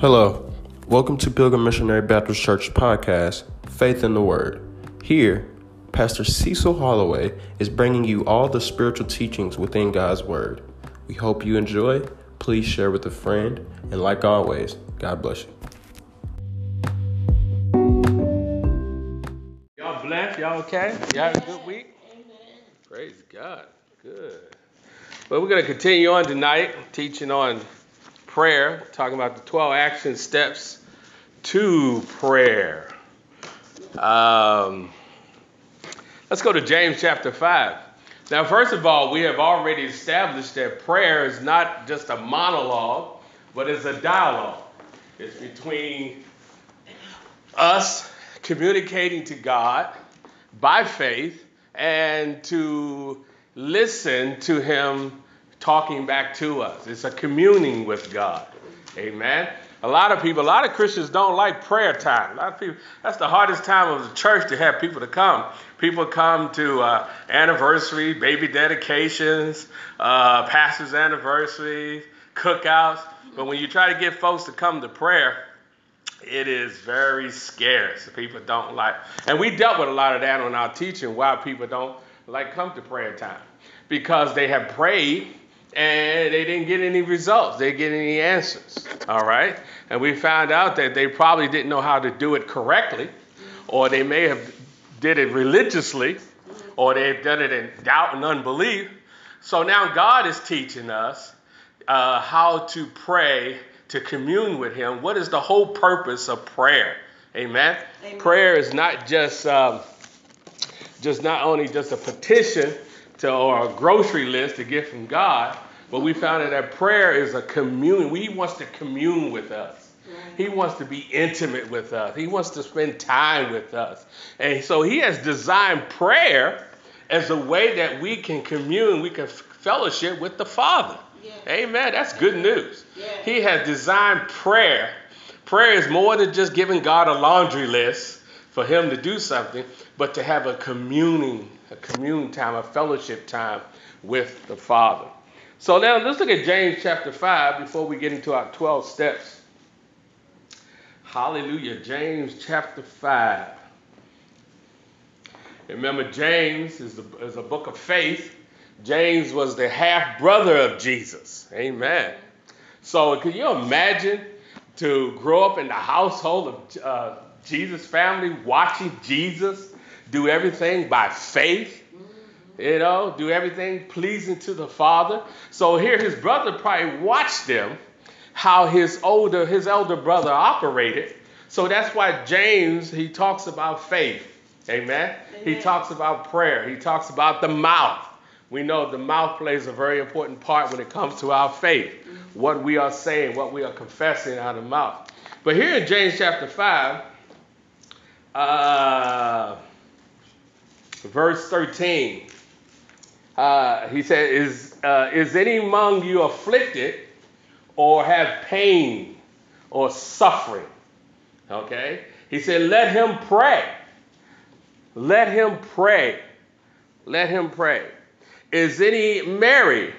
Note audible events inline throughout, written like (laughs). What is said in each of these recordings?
Hello, welcome to Pilgrim Missionary Baptist Church podcast, Faith in the Word. Here, Pastor Cecil Holloway is bringing you all the spiritual teachings within God's Word. We hope you enjoy. Please share with a friend, and like always, God bless you. Y'all blessed? Y'all okay? Y'all had a good week? Praise God. Good. Well, we're going to continue on tonight, teaching on prayer, talking about the 12 action steps to prayer. Um, let's go to James chapter 5. Now, first of all, we have already established that prayer is not just a monologue, but it's a dialogue. It's between us communicating to God by faith and to listen to Him talking back to us. It's a communing with God. Amen. A lot of people, a lot of Christians don't like prayer time. A lot of people, that's the hardest time of the church to have people to come. People come to uh, anniversary, baby dedications, uh, pastor's anniversaries, cookouts. But when you try to get folks to come to prayer, it is very scarce. People don't like, and we dealt with a lot of that on our teaching. Why people don't like come to prayer time because they have prayed and they didn't get any results. They didn't get any answers. All right, and we found out that they probably didn't know how to do it correctly, or they may have did it religiously, or they've done it in doubt and unbelief. So now God is teaching us uh, how to pray to commune with Him. What is the whole purpose of prayer? Amen. Amen. Prayer is not just um, just not only just a petition to or a grocery list to get from God, but we found out that prayer is a commune. He wants to commune with us. He wants to be intimate with us. He wants to spend time with us. And so he has designed prayer as a way that we can commune, we can fellowship with the Father. Yeah. Amen. That's good news. Yeah. He has designed prayer. Prayer is more than just giving God a laundry list for him to do something, but to have a communing, a commune time, a fellowship time with the Father. So now let's look at James chapter 5 before we get into our 12 steps. Hallelujah. James chapter 5. Remember, James is a, is a book of faith. James was the half brother of Jesus. Amen. So, can you imagine to grow up in the household of uh, Jesus' family, watching Jesus do everything by faith? You know, do everything pleasing to the Father. So here his brother probably watched them, how his older, his elder brother operated. So that's why James, he talks about faith. Amen. Amen. He talks about prayer. He talks about the mouth. We know the mouth plays a very important part when it comes to our faith. Mm-hmm. What we are saying, what we are confessing out of the mouth. But here in James chapter 5, uh, verse 13, uh, he said, is, uh, is any among you afflicted or have pain or suffering? Okay? He said, let him pray. Let him pray. Let him pray. Is any merry?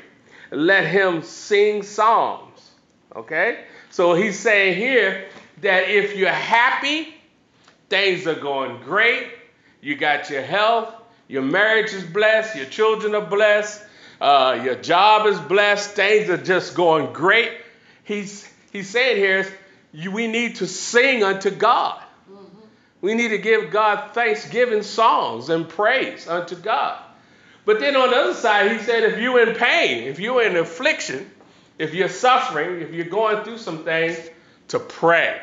Let him sing psalms. Okay? So he's saying here that if you're happy, things are going great, you got your health, your marriage is blessed. Your children are blessed. Uh, your job is blessed. Things are just going great. He's, he's saying here, you, we need to sing unto God. Mm-hmm. We need to give God thanksgiving songs and praise unto God. But then on the other side, he said, if you're in pain, if you're in affliction, if you're suffering, if you're going through some things, to pray.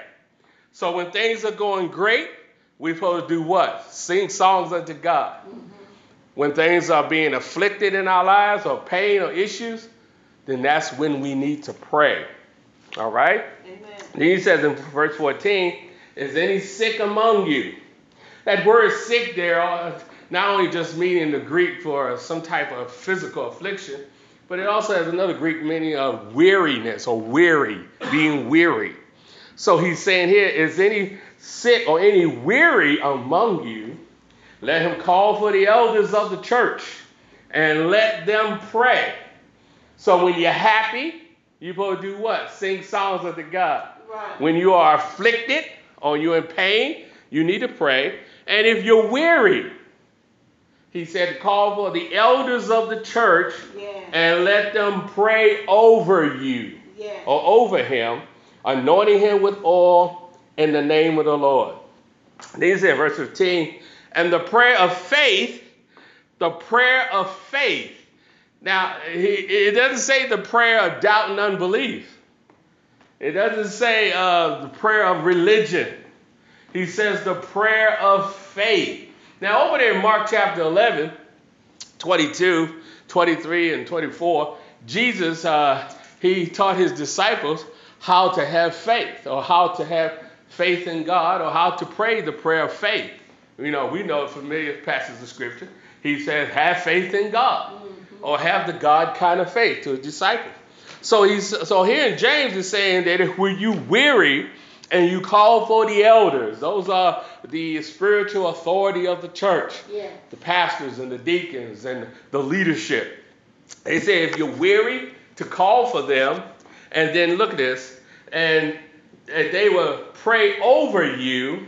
So when things are going great, we're supposed to do what? Sing songs unto God. Mm-hmm when things are being afflicted in our lives or pain or issues, then that's when we need to pray. All right? Amen. Then he says in verse 14, is any sick among you? That word sick there, uh, not only just meaning the Greek for some type of physical affliction, but it also has another Greek meaning of weariness or weary, being weary. So he's saying here, is any sick or any weary among you? Let him call for the elders of the church and let them pray. So when you're happy, you're supposed to do what? Sing songs unto God. Right. When you are afflicted or you're in pain, you need to pray. And if you're weary, he said, call for the elders of the church yeah. and let them pray over you yeah. or over him, anointing him with oil in the name of the Lord. These in verse 15. And the prayer of faith, the prayer of faith. Now, it doesn't say the prayer of doubt and unbelief. It doesn't say uh, the prayer of religion. He says the prayer of faith. Now, over there in Mark chapter 11, 22, 23, and 24, Jesus, uh, he taught his disciples how to have faith or how to have faith in God or how to pray the prayer of faith. You know, we know familiar passages of scripture. He says, have faith in God mm-hmm. or have the God kind of faith to his disciples. So he's so here in James is saying that if when you weary and you call for the elders, those are the spiritual authority of the church, yeah. the pastors and the deacons and the leadership. They say if you're weary, to call for them, and then look at this, and they will pray over you.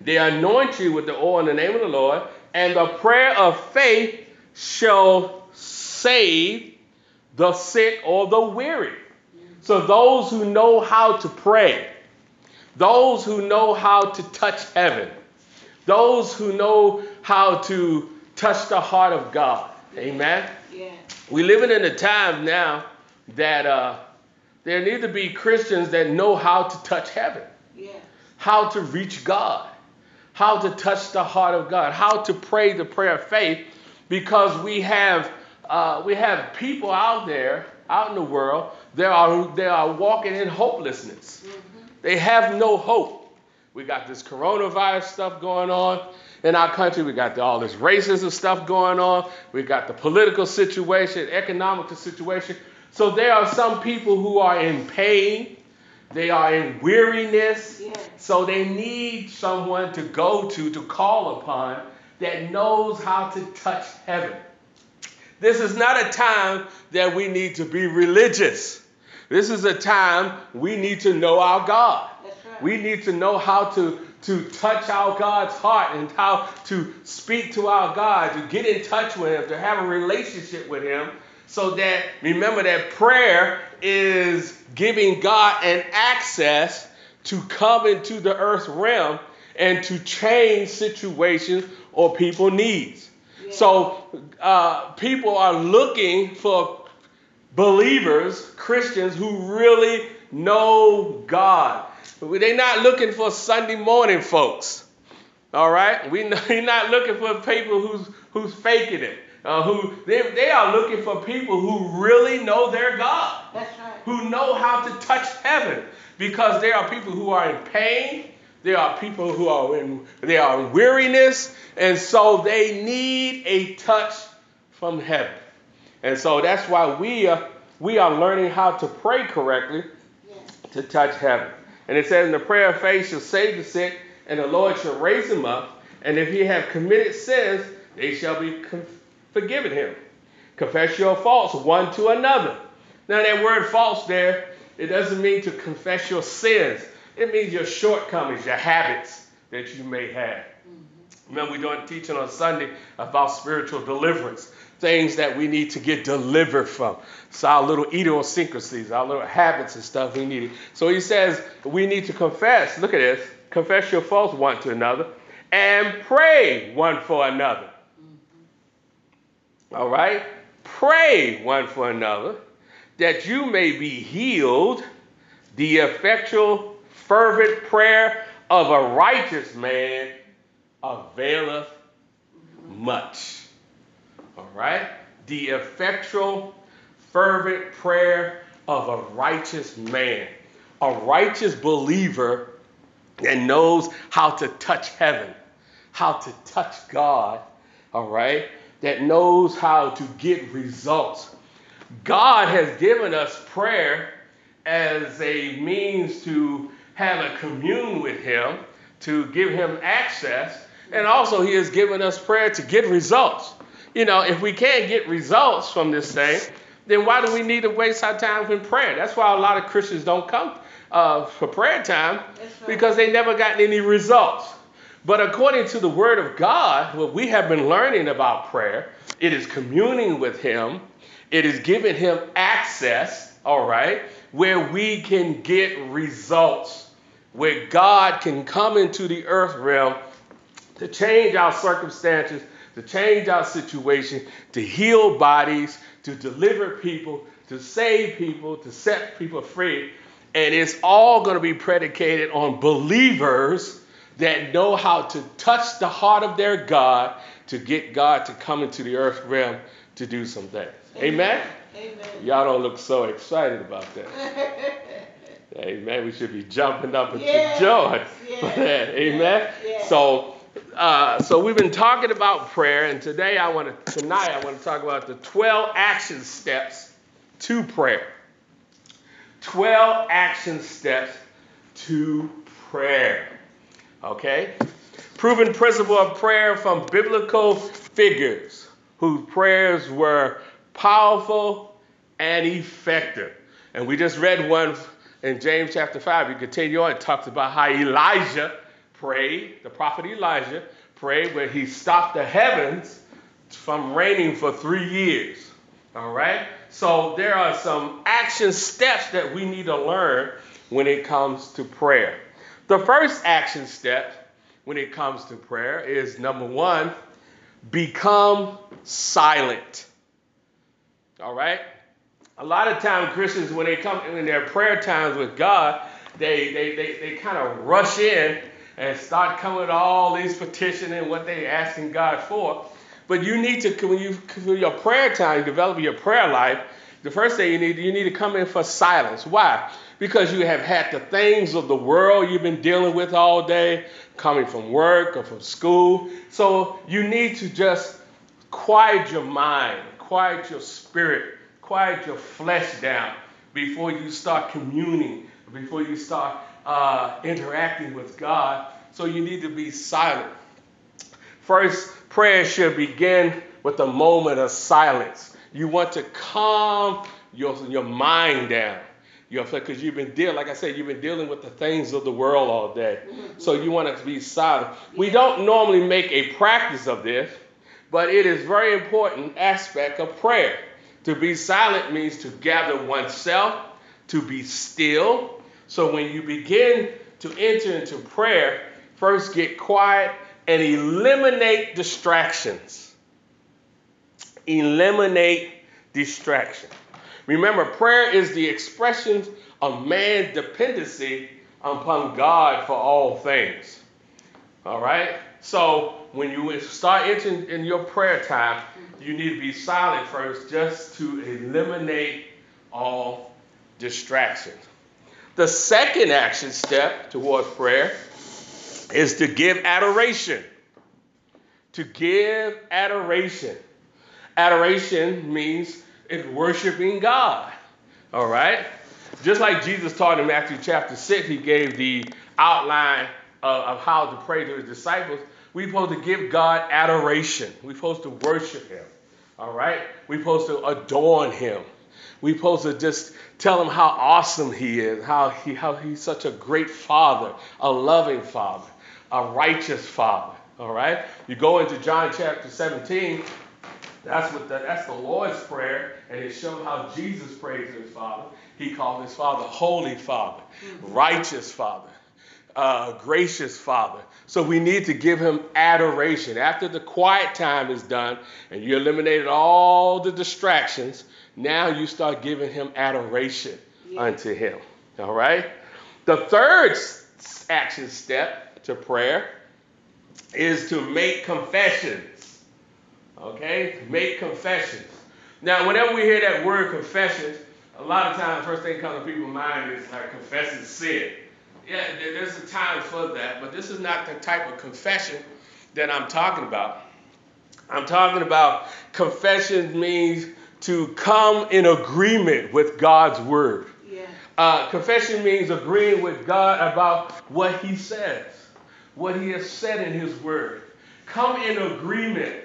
They anoint you with the oil in the name of the Lord, and the prayer of faith shall save the sick or the weary. So those who know how to pray, those who know how to touch heaven, those who know how to touch the heart of God. Amen. Yeah. We living in a time now that uh, there need to be Christians that know how to touch heaven, yeah. how to reach God, how to touch the heart of God, how to pray the prayer of faith, because we have uh, we have people out there, out in the world, they are they are walking in hopelessness. Mm-hmm. They have no hope. We got this coronavirus stuff going on in our country. We got the, all this racism stuff going on. We got the political situation, economic situation. So there are some people who are in pain. They are in weariness. So they need someone to go to, to call upon that knows how to touch heaven. This is not a time that we need to be religious. This is a time we need to know our God. Right. We need to know how to, to touch our God's heart and how to speak to our God, to get in touch with Him, to have a relationship with Him so that, remember that prayer is giving God an access to come into the earth realm and to change situations or people needs. Yeah. So uh, people are looking for believers, Christians who really know God. They're not looking for Sunday morning folks. All right, we (laughs) are not looking for people who's who's faking it uh, who they, they are looking for people who really know their God. That's right. Who know how to touch heaven. Because there are people who are in pain. There are people who are in they are in weariness. And so they need a touch from heaven. And so that's why we are, we are learning how to pray correctly yes. to touch heaven. And it says, in the prayer of faith shall save the sick, and the Lord shall raise him up. And if he have committed sins, they shall be forgiven him. Confess your faults one to another. Now, that word false there, it doesn't mean to confess your sins. It means your shortcomings, your habits that you may have. Remember, we're doing teaching on Sunday about spiritual deliverance, things that we need to get delivered from. So our little idiosyncrasies, our little habits and stuff we need. So he says we need to confess. Look at this. Confess your faults one to another and pray one for another all right? Pray one for another that you may be healed. The effectual, fervent prayer of a righteous man availeth much. All right? The effectual, fervent prayer of a righteous man, a righteous believer that knows how to touch heaven, how to touch God. All right? That knows how to get results. God has given us prayer as a means to have a commune with Him, to give Him access, and also He has given us prayer to get results. You know, if we can't get results from this thing, then why do we need to waste our time in prayer? That's why a lot of Christians don't come uh, for prayer time because they never gotten any results. But according to the Word of God, what we have been learning about prayer, it is communing with Him, it is giving Him access, all right, where we can get results, where God can come into the earth realm to change our circumstances, to change our situation, to heal bodies, to deliver people, to save people, to set people free. And it's all going to be predicated on believers that know how to touch the heart of their God to get God to come into the earth realm to do some things. Amen? Amen. Y'all don't look so excited about that. (laughs) Amen. We should be jumping up into yes, joy yes, for (laughs) that. Amen. Yes, so, uh, so we've been talking about prayer, and today I want to tonight I want to talk about the 12 action steps to prayer. 12 action steps to prayer. Okay? Proven principle of prayer from biblical figures whose prayers were powerful and effective. And we just read one in James chapter 5. You continue on, it talks about how Elijah prayed, the prophet Elijah prayed where he stopped the heavens from raining for three years. All right? So there are some action steps that we need to learn when it comes to prayer. The first action step when it comes to prayer is number one, become silent. All right? A lot of times Christians, when they come in their prayer times with God, they, they, they, they kind of rush in and start coming with all these petitioning what they're asking God for. But you need to, when you, for your prayer time, you develop your prayer life, the first thing you need, you need to come in for silence. Why? Because you have had the things of the world you've been dealing with all day, coming from work or from school. So you need to just quiet your mind, quiet your spirit, quiet your flesh down before you start communing, before you start uh, interacting with God. So you need to be silent. First, prayer should begin with a moment of silence. You want to calm your, your mind down. You're because you've been dealing, like I said, you've been dealing with the things of the world all day. Mm-hmm. So you want to be silent. We don't normally make a practice of this, but it is a very important aspect of prayer. To be silent means to gather oneself, to be still. So when you begin to enter into prayer, first get quiet and eliminate distractions. Eliminate distractions. Remember, prayer is the expression of man's dependency upon God for all things. All right? So when you start entering in your prayer time, you need to be silent first just to eliminate all distractions. The second action step towards prayer is to give adoration. To give adoration. Adoration means is worshiping God. All right? Just like Jesus taught in Matthew chapter 6, he gave the outline of, of how to pray to his disciples. We're supposed to give God adoration. We're supposed to worship him. All right? We're supposed to adorn him. We're supposed to just tell him how awesome he is, how, he, how he's such a great father, a loving father, a righteous father. All right? You go into John chapter 17, that's what the, that's the Lord's prayer, and it shows how Jesus prayed to his Father. He called his Father Holy Father, mm-hmm. Righteous Father, uh, Gracious Father. So we need to give him adoration. After the quiet time is done and you eliminated all the distractions, now you start giving him adoration yeah. unto him. All right? The third action step to prayer is to make confession. Okay? Make confessions. Now, whenever we hear that word confession, a lot of times, the first thing comes to people's mind is like confessing sin. Yeah, there's a time for that, but this is not the type of confession that I'm talking about. I'm talking about confession means to come in agreement with God's word. Yeah. Uh, confession means agreeing with God about what He says, what He has said in His word. Come in agreement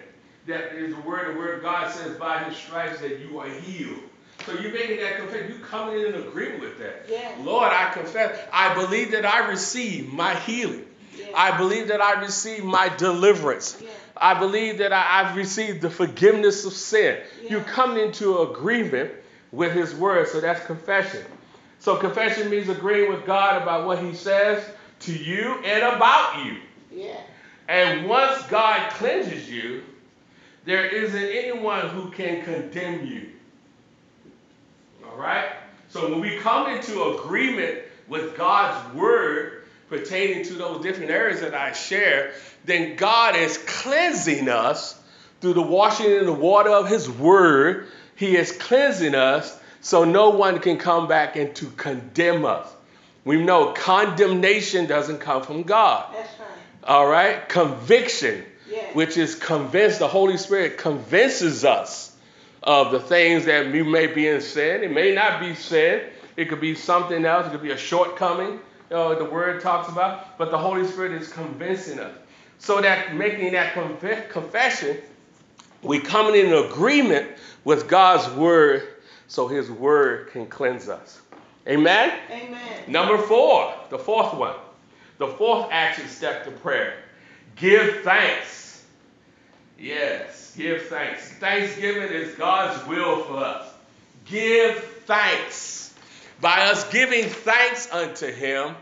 that is the word, the word of God says, by his stripes that you are healed. So you're making that confession, you coming in agreement with that. Yeah. Lord, I confess, I believe that I receive my healing. Yeah. I believe that I receive my deliverance. Yeah. I believe that I, I've received the forgiveness of sin. You come into agreement with His word, so that's confession. So confession means agreeing with God about what He says to you and about you. Yeah. And once God cleanses you, there isn't anyone who can condemn you. All right? So when we come into agreement with God's word pertaining to those different areas that I share, then God is cleansing us through the washing in the water of his word. He is cleansing us so no one can come back and to condemn us. We know condemnation doesn't come from God. That's right. All right? Conviction, Yeah. which is convinced, the Holy Spirit convinces us of the things that we may be in sin. It may not be sin, it could be something else, it could be a shortcoming, you know, the word talks about, but the Holy Spirit is convincing us. So that making that conf- confession, we coming in agreement with God's word so his word can cleanse us. Amen? Amen. Number four, the fourth one, the fourth action step to prayer give thanks. Yes, give thanks. Thanksgiving is God's will for us. Give thanks. By us giving thanks unto Him,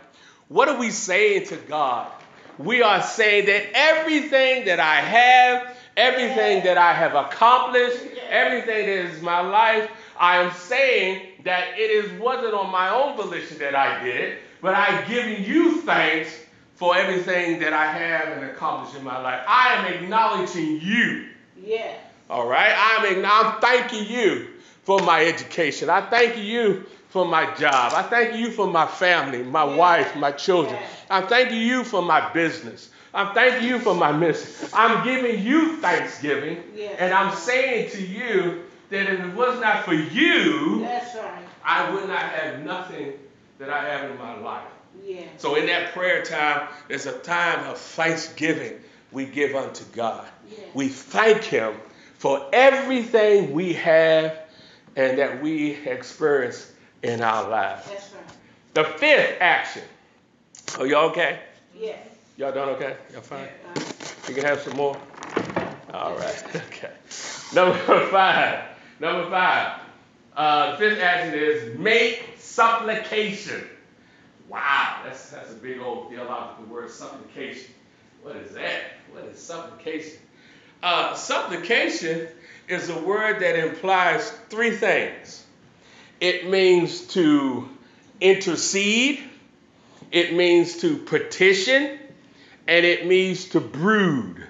what are we saying to God? We are saying that everything that I have, everything that I have accomplished, everything that is my life, I am saying that it is wasn't on my own volition that I did it, but I giving you thanks for everything that I have and accomplished in my life. I am acknowledging you. Yeah. All right, I'm I'm thanking you for my education. I thank you for my job. I thank you for my family, my Yeah. wife, my children. Yeah. I'm thanking you for my business. I'm thanking you for my mission. I'm giving you thanksgiving, Yes. and I'm saying to you that if it was not for you, right. I would not have nothing that I have in my life. Yeah. So in that prayer time, there's a time of thanksgiving we give unto God. Yeah. We thank Him for everything we have and that we experience in our lives. That's right. The fifth action. Are y'all okay? Yeah. Y'all done okay? Y'all fine? Uh, You can have some more? All right. (laughs) Okay. Number five. Number five. Uh, the fifth action is make supplication. Wow, that's that's a big old theological word, supplication. What is that? What is supplication? Uh, supplication is a word that implies three things. It means to intercede, it means to petition, and it means to brood.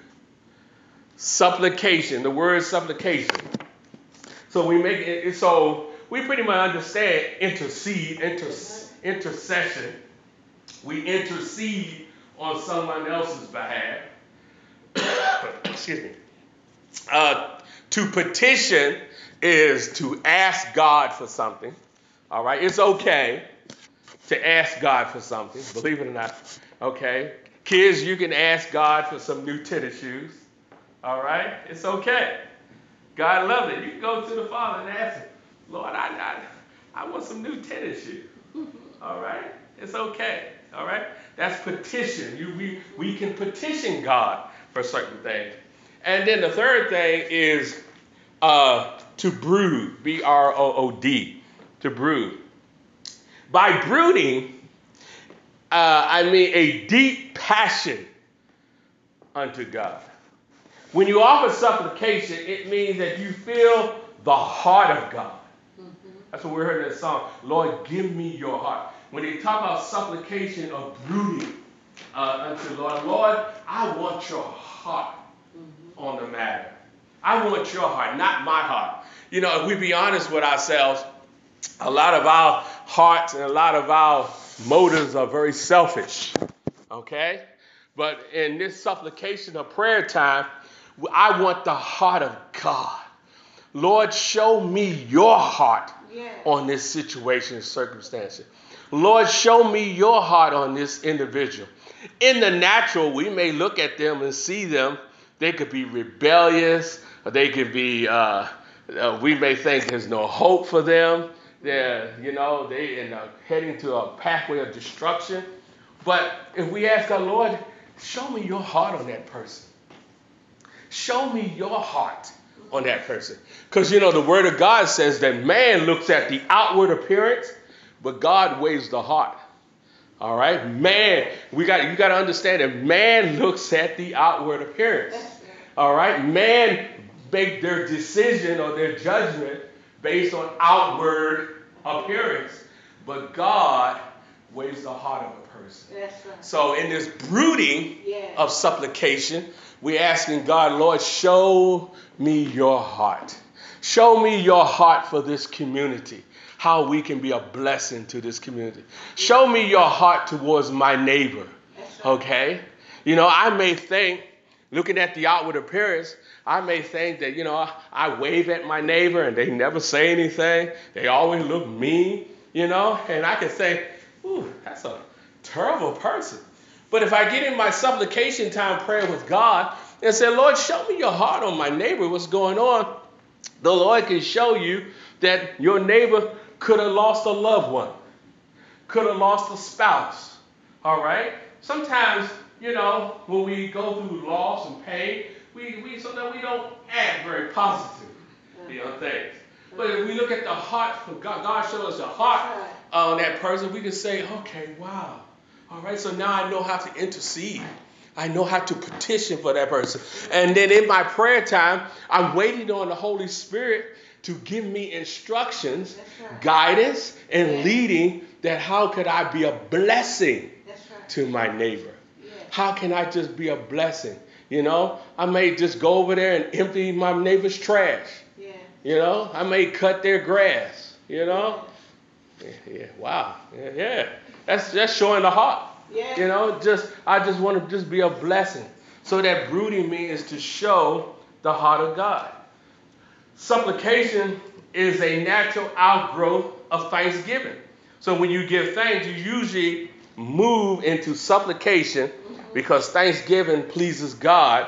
Supplication, the word supplication. So we make it so we pretty much understand intercede, inter, intercession. We intercede on someone else's behalf. (coughs) Excuse me. Uh, to petition is to ask God for something. All right, it's okay to ask God for something, believe it or not. Okay, kids, you can ask God for some new tennis shoes. All right, it's okay. God loves it. You can go to the Father and ask Him, Lord, I, I, I want some new tennis shoes. All right, it's okay. All right, that's petition. You, we, we can petition God for certain things. And then the third thing is uh, to brood, B R O O D, to brood. By brooding, uh, I mean a deep passion unto God. When you offer supplication, it means that you feel the heart of God. That's what we heard in that song. Lord, give me your heart. When they talk about supplication or brooding uh, unto the Lord, Lord, I want your heart on the matter. I want your heart, not my heart. You know, if we be honest with ourselves, a lot of our hearts and a lot of our motives are very selfish. Okay? But in this supplication of prayer time, I want the heart of God. Lord, show me your heart Yeah. on this situation and circumstance. Lord, show me your heart on this individual. In the natural, we may look at them and see them. They could be rebellious, or they could be uh, uh, we may think there's no hope for them. They're, you know, they up heading to a pathway of destruction. But if we ask our Lord, show me your heart on that person. Show me your heart on that person. Because, you know, the Word of God says that man looks at the outward appearance, but God weighs the heart. All right? Man, we got you got to understand that man (laughs) looks at the outward appearance. All right? Man make their decision or their judgment based on outward appearance, but God weighs the heart of a person. Right. So in this brooding yeah. of supplication, we're asking God, Lord, show me your heart. Show me your heart for this community, how we can be a blessing to this community. Show me your heart towards my neighbor. Okay? You know, I may think, looking at the outward appearance, I may think that, you know, I wave at my neighbor and they never say anything. They always look mean, you know, and I can say, ooh, that's a terrible person. But if I get in my supplication time prayer with God and say, Lord, show me your heart on my neighbor, what's going on, the Lord can show you that your neighbor could have lost a loved one, could have lost a spouse. All right? Sometimes, you know, when we go through loss and pain, we, we sometimes we don't act very positive, you know, things. But if we look at the heart, God, God shows us the heart on that person, we can say, okay, wow. All right, so now I know how to intercede. I know how to petition for that person. And then in my prayer time, I'm waiting on the Holy Spirit to give me instructions, right. guidance, and yeah. leading that how could I be a blessing right. to my neighbor? Yeah. How can I just be a blessing? You know, I may just go over there and empty my neighbor's trash. Yeah. You know, I may cut their grass. You know, yeah, yeah. wow, yeah, yeah. That's that's showing the heart. Yeah. You know, just I just want to just be a blessing. So that brooding me is to show the heart of God. Supplication is a natural outgrowth of thanksgiving. So when you give thanks, you usually move into supplication because thanksgiving pleases God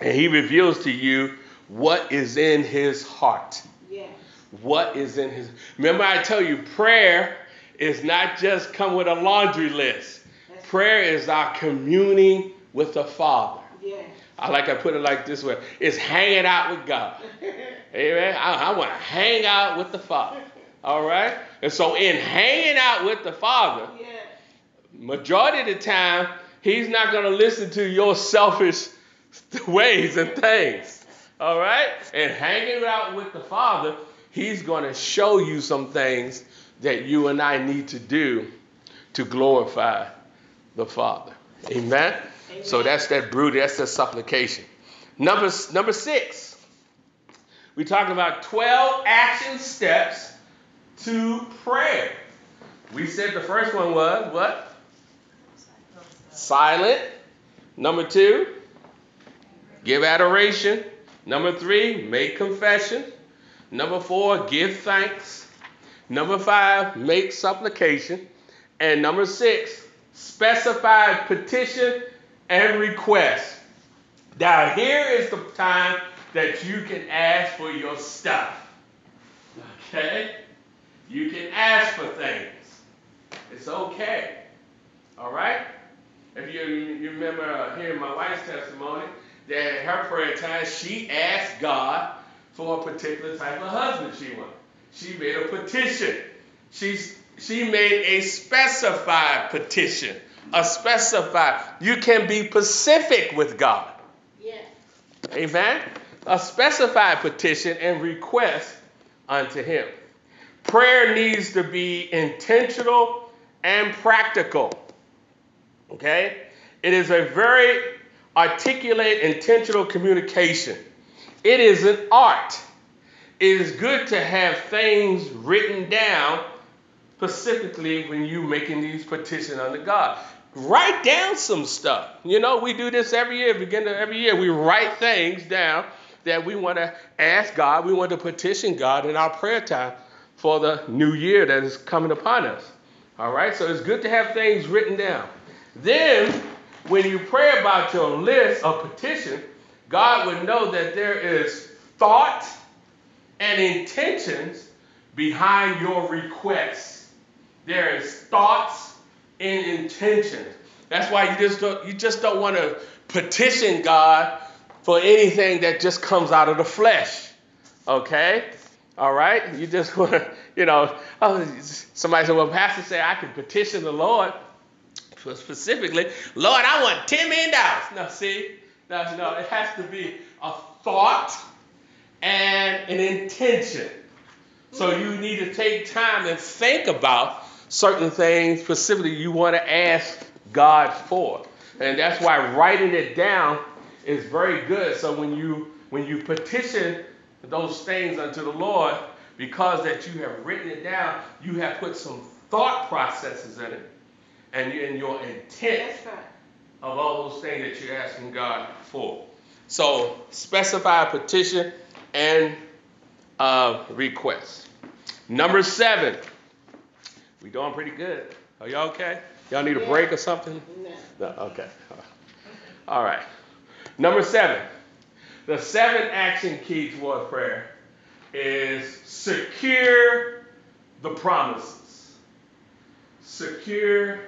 and He reveals to you what is in His heart. Yes. What is in His. Remember, I tell you, prayer is not just come with a laundry list. Prayer is our communing with the Father. I like I put it like this way: it's hanging out with God. Amen. I, I want to hang out with the Father. All right. And so, in hanging out with the Father, yeah. majority of the time, He's not going to listen to your selfish (laughs) ways and things. All right? And hanging out with the Father, He's going to show you some things that you and I need to do to glorify the Father. Amen? Amen. So that's that brood, that's the supplication. Number, number six, we talk about 12 action steps to prayer. We said the first one was what? silent. Number two, give adoration. Number three, make confession. Number four, give thanks. Number five, make supplication. And number six, specify petition and request. Now, here is the time that you can ask for your stuff. Okay? You can ask for things. It's okay. All right? If you, you remember uh, hearing my wife's testimony, that in her prayer time, she asked God for a particular type of husband she wanted. She made a petition. She's, she made a specified petition. A specified. You can be specific with God. Yes. Amen. A specified petition and request unto Him. Prayer needs to be intentional and practical. Okay? It is a very articulate, intentional communication. It is an art. It is good to have things written down specifically when you making these petitions unto God. Write down some stuff. You know, we do this every year, beginning of every year. We write things down that we want to ask God, we want to petition God in our prayer time for the new year that is coming upon us. All right, so it's good to have things written down. Then, when you pray about your list of petition, God would know that there is thought and intentions behind your requests. There is thoughts and intentions. That's why you just don't, you just don't want to petition God for anything that just comes out of the flesh. Okay? All right? You just (laughs) want to, you know, oh, somebody said, well, Pastor said I can petition the Lord specifically, Lord, I want $10 million. No, see? No, no, it has to be a thought and an intention. So you need to take time and think about certain things specifically you want to ask God for. And that's why writing it down is very good. So when you when you petition those things unto the Lord, because that you have written it down, you have put some thought processes in it, and in your intent of all those things that you're asking God for. So specify a petition and uh, request. Number seven. We doing pretty good. Are y'all okay? Y'all need a break or something? No. no okay. All right. Number seven. The seventh action key toward prayer is secure the promises. Secure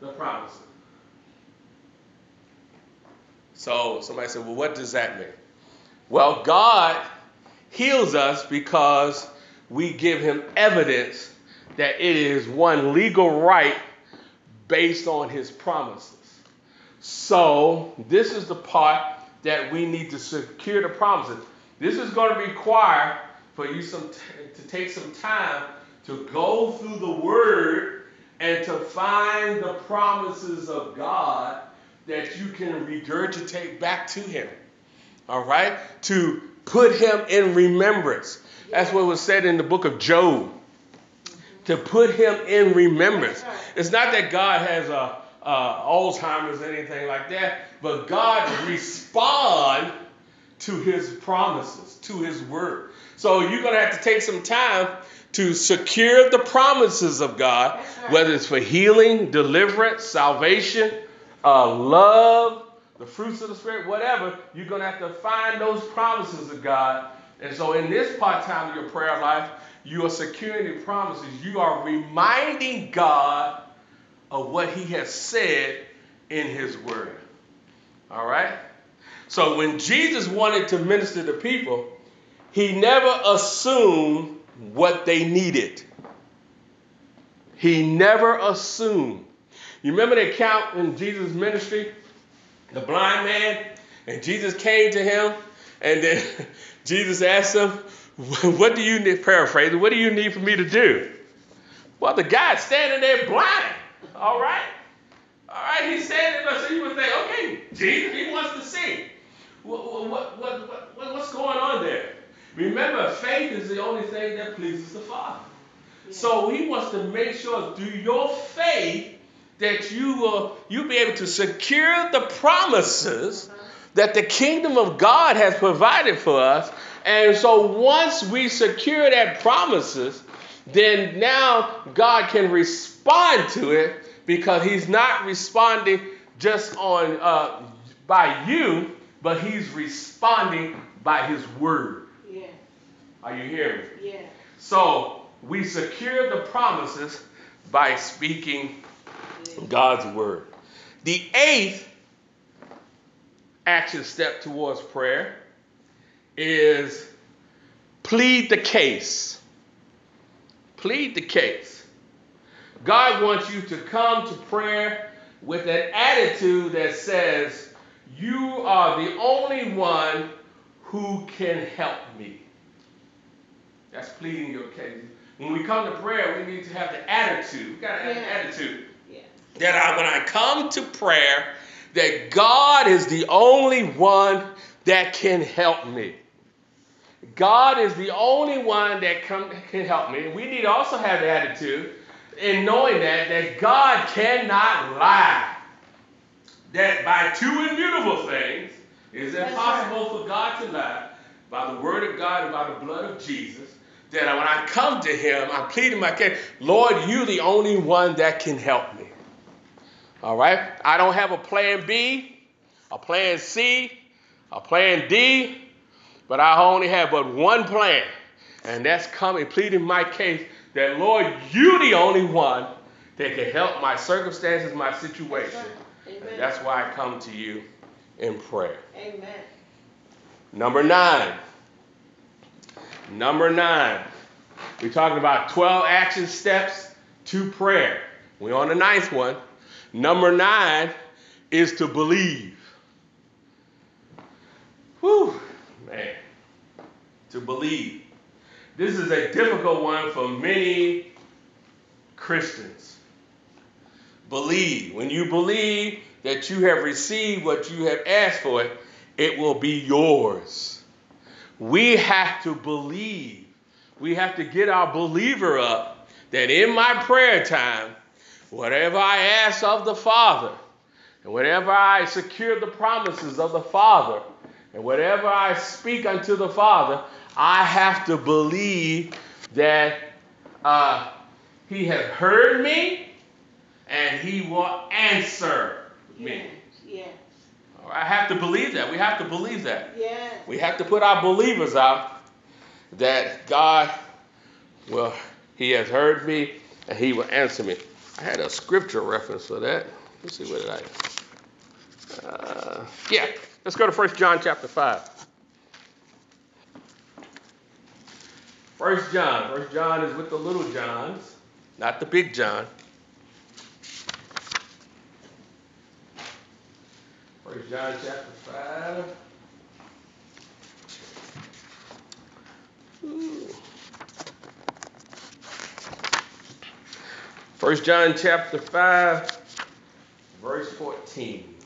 the promises. So somebody said, well, what does that mean? Well, God heals us because we give him evidence that it is one legal right based on his promises. So, this is the part that we need to secure the promises. This is going to require for you some t- to take some time to go through the word and to find the promises of God that you can regurgitate back to him. All right? To put him in remembrance. That's what was said in the book of Job. To put him in remembrance. It's not that God has a, a Alzheimer's or anything like that, but God (laughs) respond to his promises, to his word. So you're going to have to take some time to secure the promises of God, whether it's for healing, deliverance, salvation, uh, love, the fruits of the Spirit, whatever, you're going to have to find those promises of God. And so in this part time of your prayer life, you are securing the promises. You are reminding God of what He has said in His Word. All right? So when Jesus wanted to minister to people, He never assumed what they needed. He never assumed. You remember the account in Jesus' ministry? the blind man, and Jesus came to him, and then (laughs) Jesus asked him, (laughs) What do you need? What do you need for me to do? Well, the guy's standing there blind. All right? All right, he's standing there, so you would think, okay, Jesus, he wants to see. What, what, what, what, what's going on there? Remember, faith is the only thing that pleases the Father. So he wants to make sure through your faith that you will you'll be able to secure the promises that the kingdom of God has provided for us. And so once we secure that promises, then now God can respond to it because He's not responding just on uh, by you, but He's responding by His word. Yeah. Are you hearing me? Yeah. So we secure the promises by speaking God's word. The eighth action step towards prayer is plead the case. Plead the case. God wants you to come to prayer with an attitude that says, You are the only one who can help me. That's pleading your case. When we come to prayer, we need to have the attitude. We got to have yeah. an attitude that I, when I come to prayer, that God is the only one that can help me. God is the only one that come, can help me. We need to also have the attitude in knowing that, that God cannot lie. That by two immutable things, it is impossible for God to lie. By the word of God and by the blood of Jesus, that when I come to Him, I'm pleading my case, Lord, you're the only one that can help me. All right? I don't have a plan B, a plan C, a plan D. But I only have but one plan, and that's coming, pleading my case that, Lord, you're the only one that can help my circumstances, my situation. And that's why I come to you in prayer. Amen. Number nine. Number nine. We're talking about 12 action steps to prayer. We're on the ninth one. Number nine is to believe. Whew, man. To believe. This is a difficult one for many Christians. Believe. When you believe that you have received what you have asked for, it will be yours. We have to believe. We have to get our believer up that in my prayer time, whatever I ask of the Father, and whatever I secure the promises of the Father, and whatever I speak unto the Father, I have to believe that uh, He has heard me and He will answer me. Yes. I have to believe that. We have to believe that. Yes. We have to put our believers out that God, well, He has heard me and He will answer me. I had a scripture reference for that. Let's see, what did I? Uh, yeah, let's go to 1 John chapter 5. 1 John. 1 John is with the little Johns, not the big John. 1 John chapter 5. First John chapter 5, verse 14.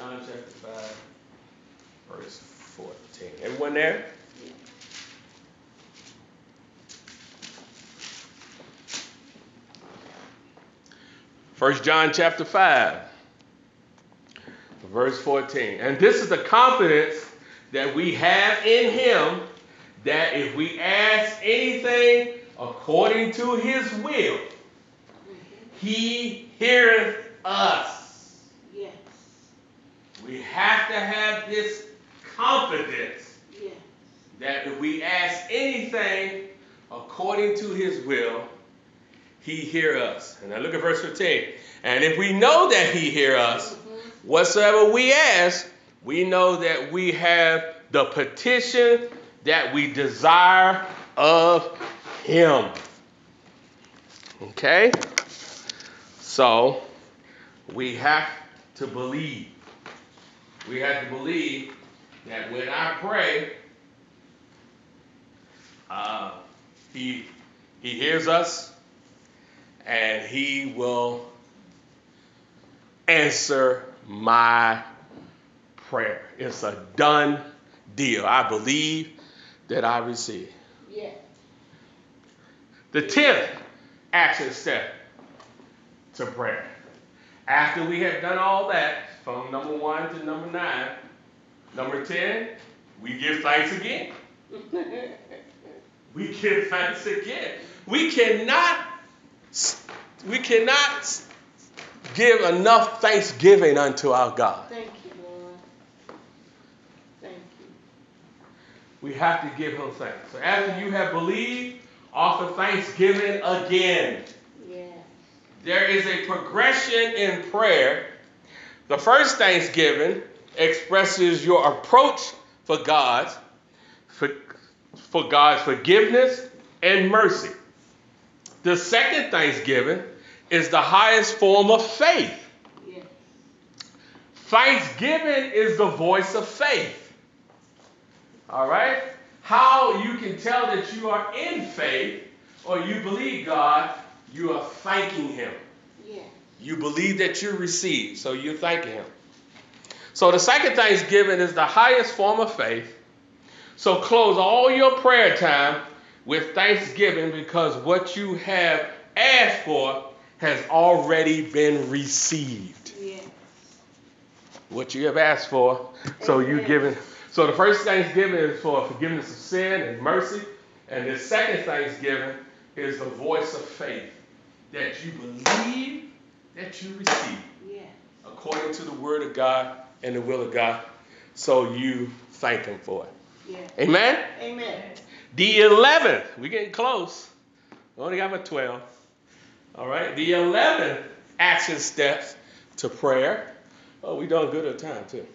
John chapter 5, verse 14. Everyone there? First John chapter 5, verse 14. And this is the confidence that we have in him that if we ask anything according to his will, he heareth us. We have to have this confidence that if we ask anything according to his will, he hear us. And now look at verse 15. And if we know that he hear us, whatsoever we ask, we know that we have the petition that we desire of him. Okay? So, we have to believe. We have to believe that when I pray, uh, he, he hears us and he will answer my prayer. It's a done deal. I believe that I receive. Yes. The tenth action step to prayer. After we have done all that, from number one to number nine, number 10, we give thanks again. (laughs) We give thanks again. We cannot, we cannot give enough thanksgiving unto our God. Thank you, Lord. Thank you. We have to give him thanks. So after you have believed, offer thanksgiving again. Yes. There is a progression in prayer. The first thanksgiving expresses your approach for God, for, for God's forgiveness and mercy. The second thanksgiving is the highest form of faith. Yes. Thanksgiving is the voice of faith. All right? How you can tell that you are in faith or you believe God, you are thanking Him. Yes. You believe that you received, so you're thanking Him. So the second thanksgiving is the highest form of faith. So close all your prayer time with thanksgiving because what you have asked for has already been received. Yes. What you have asked for, so you Amen. given. So the first thanksgiving is for forgiveness of sin and mercy, and the second thanksgiving is the voice of faith that you believe that you receive Yes. according to the word of God and the will of God. So you thank Him for it. Yeah. Amen? Amen. The 11th, we're getting close. We only got about 12. All right, the 11th action steps to prayer. Oh, we done good at a time too.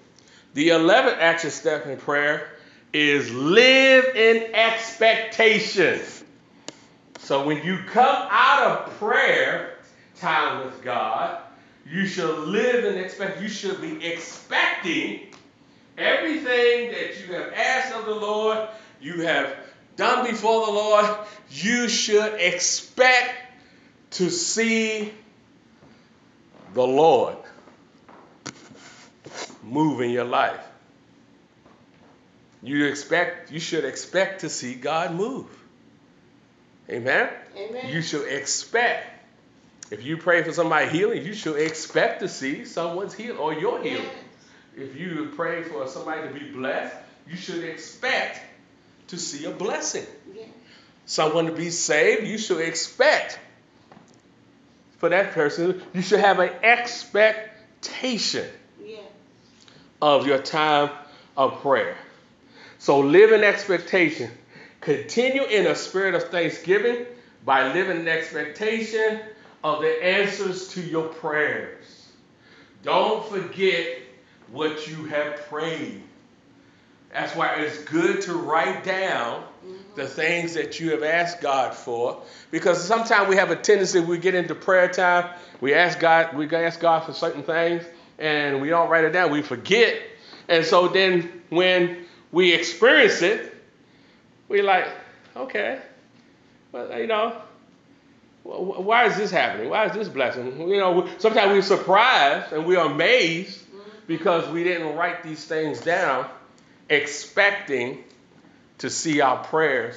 The 11th action step in prayer is live in expectation. So when you come out of prayer time with God, you should live and expect. You should be expecting everything that you have asked of the Lord, you have done before the Lord. You should expect to see the Lord move in your life. You expect you should expect to see God move. Amen. Amen. You should expect if you pray for somebody healing, you should expect to see someone's healed or your healing. Yes. If you pray for somebody to be blessed, you should expect to see a blessing. Someone to be saved, you should expect for that person, you should have an expectation of your time of prayer. So live in expectation. Continue in a spirit of thanksgiving by living in expectation of the answers to your prayers. Don't forget what you have prayed. That's why it's good to write down mm-hmm. the things that you have asked God for. Because sometimes we have a tendency, we get into prayer time, we ask God, we ask God for certain things, and we don't write it down. We forget. And so then when we experience it, we're like, okay, well, you know, why is this happening? Why is this blessing? You know, sometimes we're surprised and we're amazed because we didn't write these things down, expecting to see our prayers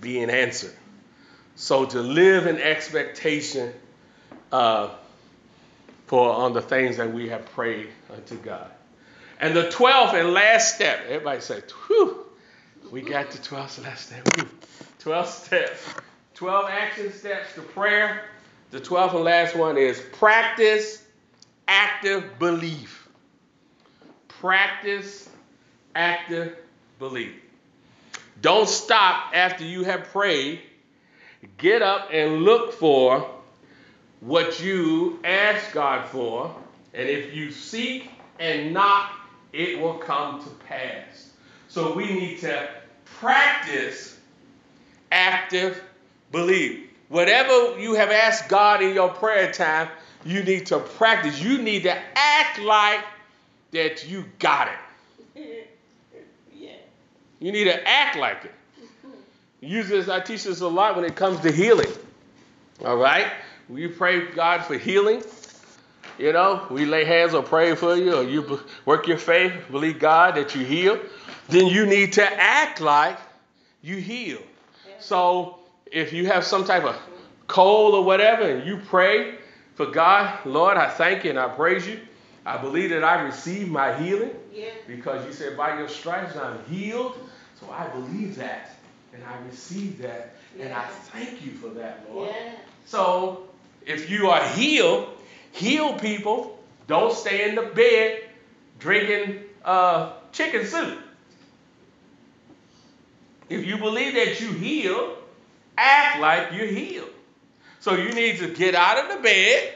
being answered. So to live in expectation uh, for on the things that we have prayed unto God. And the 12th and last step, everybody say, whew, we got the 12th and last step. Whew. 12 steps, 12 action steps to prayer. The 12th and last one is practice active belief. Practice active belief. Don't stop after you have prayed. Get up and look for what you ask God for. And if you seek and knock, it will come to pass. So we need to practice active belief. Whatever you have asked God in your prayer time, you need to practice. You need to act like that you got it. (laughs) Yeah. You need to act like it. Use this, I teach this a lot when it comes to healing. All right? We pray God for healing, you know, we lay hands or pray for you, or you work your faith, believe God that you heal, then you need to act like you heal. So if you have some type of cold or whatever, and you pray for God, Lord, I thank you and I praise you. I believe that I received my healing Yeah. because you said by your stripes I'm healed. So I believe that and I receive that and I thank you for that, Lord. Yeah. So if you are healed, heal people. Don't stay in the bed drinking uh, chicken soup. If you believe that you heal, act like you're healed. So you need to get out of the bed.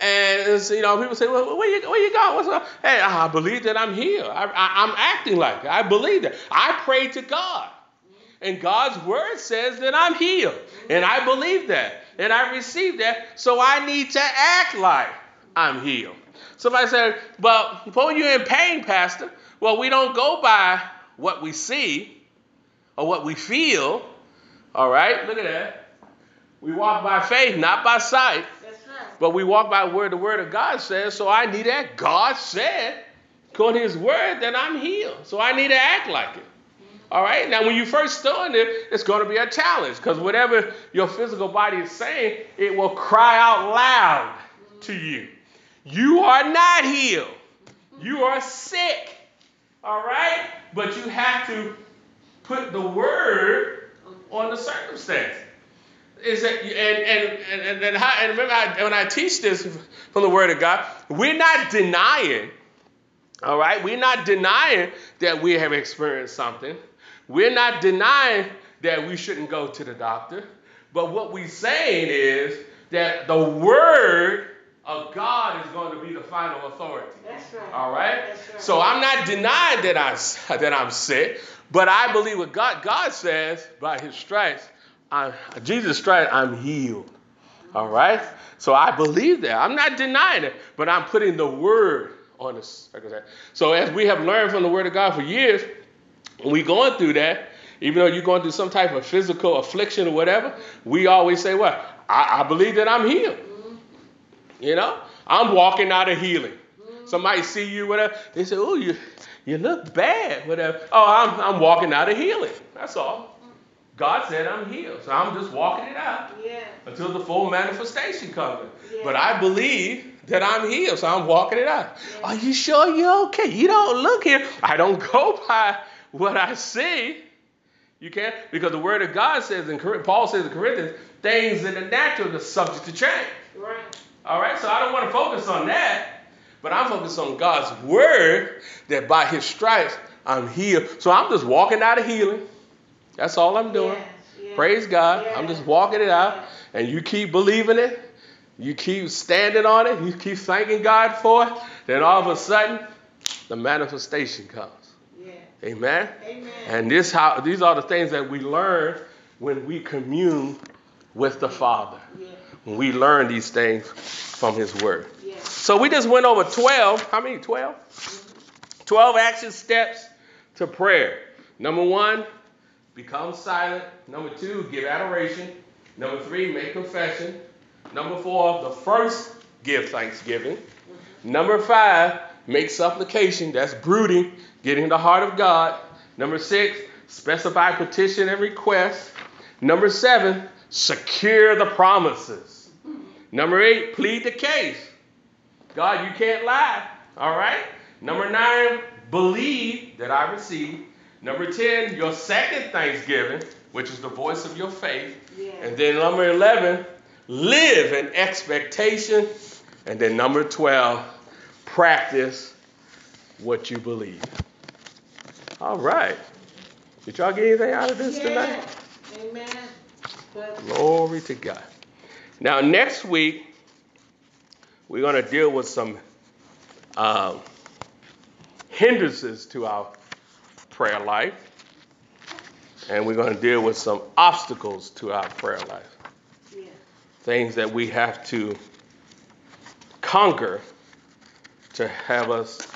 And you know, people say, "Well, where you where you going? What's up?" Hey, I believe that I'm healed. I, I, I'm acting like it. I believe that. I pray to God, and God's word says that I'm healed, and I believe that, and I receive that. So I need to act like I'm healed. Somebody said, "But when you're in pain, Pastor, well, we don't go by what we see or what we feel. All right, look at that. We walk by faith, not by sight." That's right. But we walk by where the word of God says, so I need that. God said, according to his word, that I'm healed. So I need to act like it. Mm-hmm. All right? Now, when you first start it, it's going to be a challenge because whatever your physical body is saying, it will cry out loud mm-hmm. to you. You are not healed. Mm-hmm. You are sick. All right? But you have to put the word on the circumstance. Is that and and and and, and, how, and remember I, when I teach this from the Word of God, we're not denying All right? We're not denying that we have experienced something. We're not denying that we shouldn't go to the doctor. But what we're saying is that the word of God is going to be the final authority. That's right. All right? That's right. So I'm not denying that I that I'm sick, but I believe what God God says by His stripes, I, Jesus' stripes, I'm healed. All right. So I believe that. I'm not denying it, but I'm putting the word on this. So as we have learned from the word of God for years, when we going through that, even though you're going through some type of physical affliction or whatever, we always say, "What? I, I believe that I'm healed." You know, I'm walking out of healing. Mm-hmm. Somebody see you, whatever. They say, "Oh, you, you look bad, whatever." Oh, I'm, I'm walking out of healing. That's all. God said I'm healed, so I'm just walking it out Yeah. until the full manifestation comes. Yeah. But I believe that I'm healed, so I'm walking it out. Yeah. Are you sure you're okay? You don't look here. I don't (laughs) go by what I see. You can't because the word of God says in Cor- Paul says in Corinthians, things in the natural are subject to change. Right. All right, so I don't want to focus on that, but I'm focused on God's word that by His stripes I'm healed. So I'm just walking out of healing. That's all I'm doing. Yes, yes, Praise God. yes. I'm just walking it out, and you keep believing it. You keep standing on it. You keep thanking God for it. Then all of a sudden, the manifestation comes. Amen. Amen. And this how these are the things that we learn when we commune with the Father. Yeah. When we learn these things from His Word. So we just went over 12. How many? 12? 12 action steps to prayer. Number one, become silent. Number two, give adoration. Number three, make confession. Number four, the first, give thanksgiving. Number five, make supplication. That's brooding, getting the heart of God. Number six, specify petition and request. Number seven, secure the promises. Number eight, plead the case. God, you can't lie. All right. Number nine, believe that I receive. Number 10, your second thanksgiving, which is the voice of your faith. Yeah. And then number 11, live in expectation. And then number 12, practice what you believe. All right. Did y'all get anything out of this tonight? Amen. Glory to God. Now, next week, we're going to deal with some um, hindrances to our prayer life, and we're going to deal with some obstacles to our prayer life. yeah. Things that we have to conquer to have us,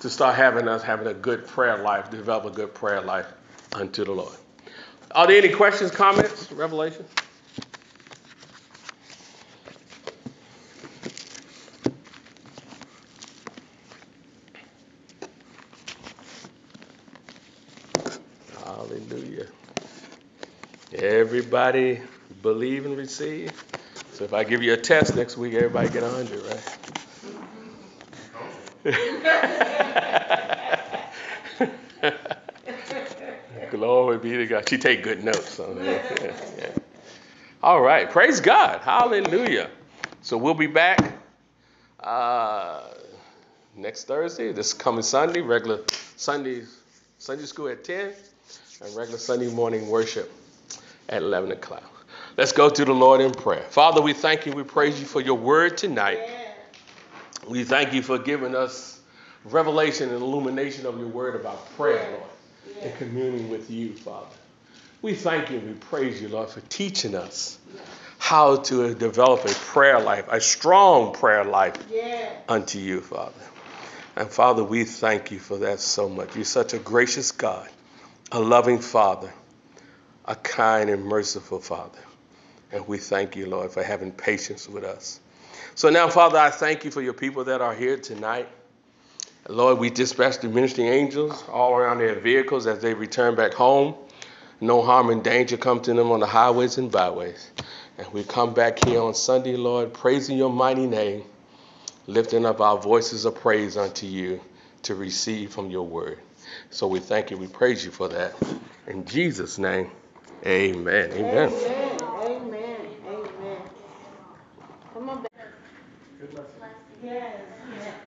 to start having us having a good prayer life, develop a good prayer life unto the Lord. Are there any questions, comments, revelation? Hallelujah. Everybody believe and receive. So if I give you a test next week, everybody get 100, right? (laughs) Glory be to God. She take good notes on that. Yeah, (laughs) yeah. All right. Praise God. Hallelujah. So we'll be back uh, next Thursday. This coming Sunday, regular Sunday Sunday school at 10 and regular Sunday morning worship at 11 o'clock. Let's go to the Lord in prayer. Father, we thank you. We praise you for your word tonight. We thank you for giving us revelation and illumination of your word about prayer, Lord, and communing with you, Father. We thank you and we praise you, Lord, for teaching us how to develop a prayer life, a strong prayer life unto you, Father. And Father, we thank you for that so much. You're such a gracious God, a loving Father, a kind and merciful Father. And we thank you, Lord, for having patience with us. So now, Father, I thank you for your people that are here tonight. Lord, we dispatch the ministering angels all around their vehicles as they return back home. No harm and danger come to them on the highways and byways. And we come back here on Sunday, Lord, praising your mighty name, lifting up our voices of praise unto you to receive from your word. So we thank you, we praise you for that. In Jesus' name, Amen. Amen. Amen. Amen. Amen. Come on back. Good yes.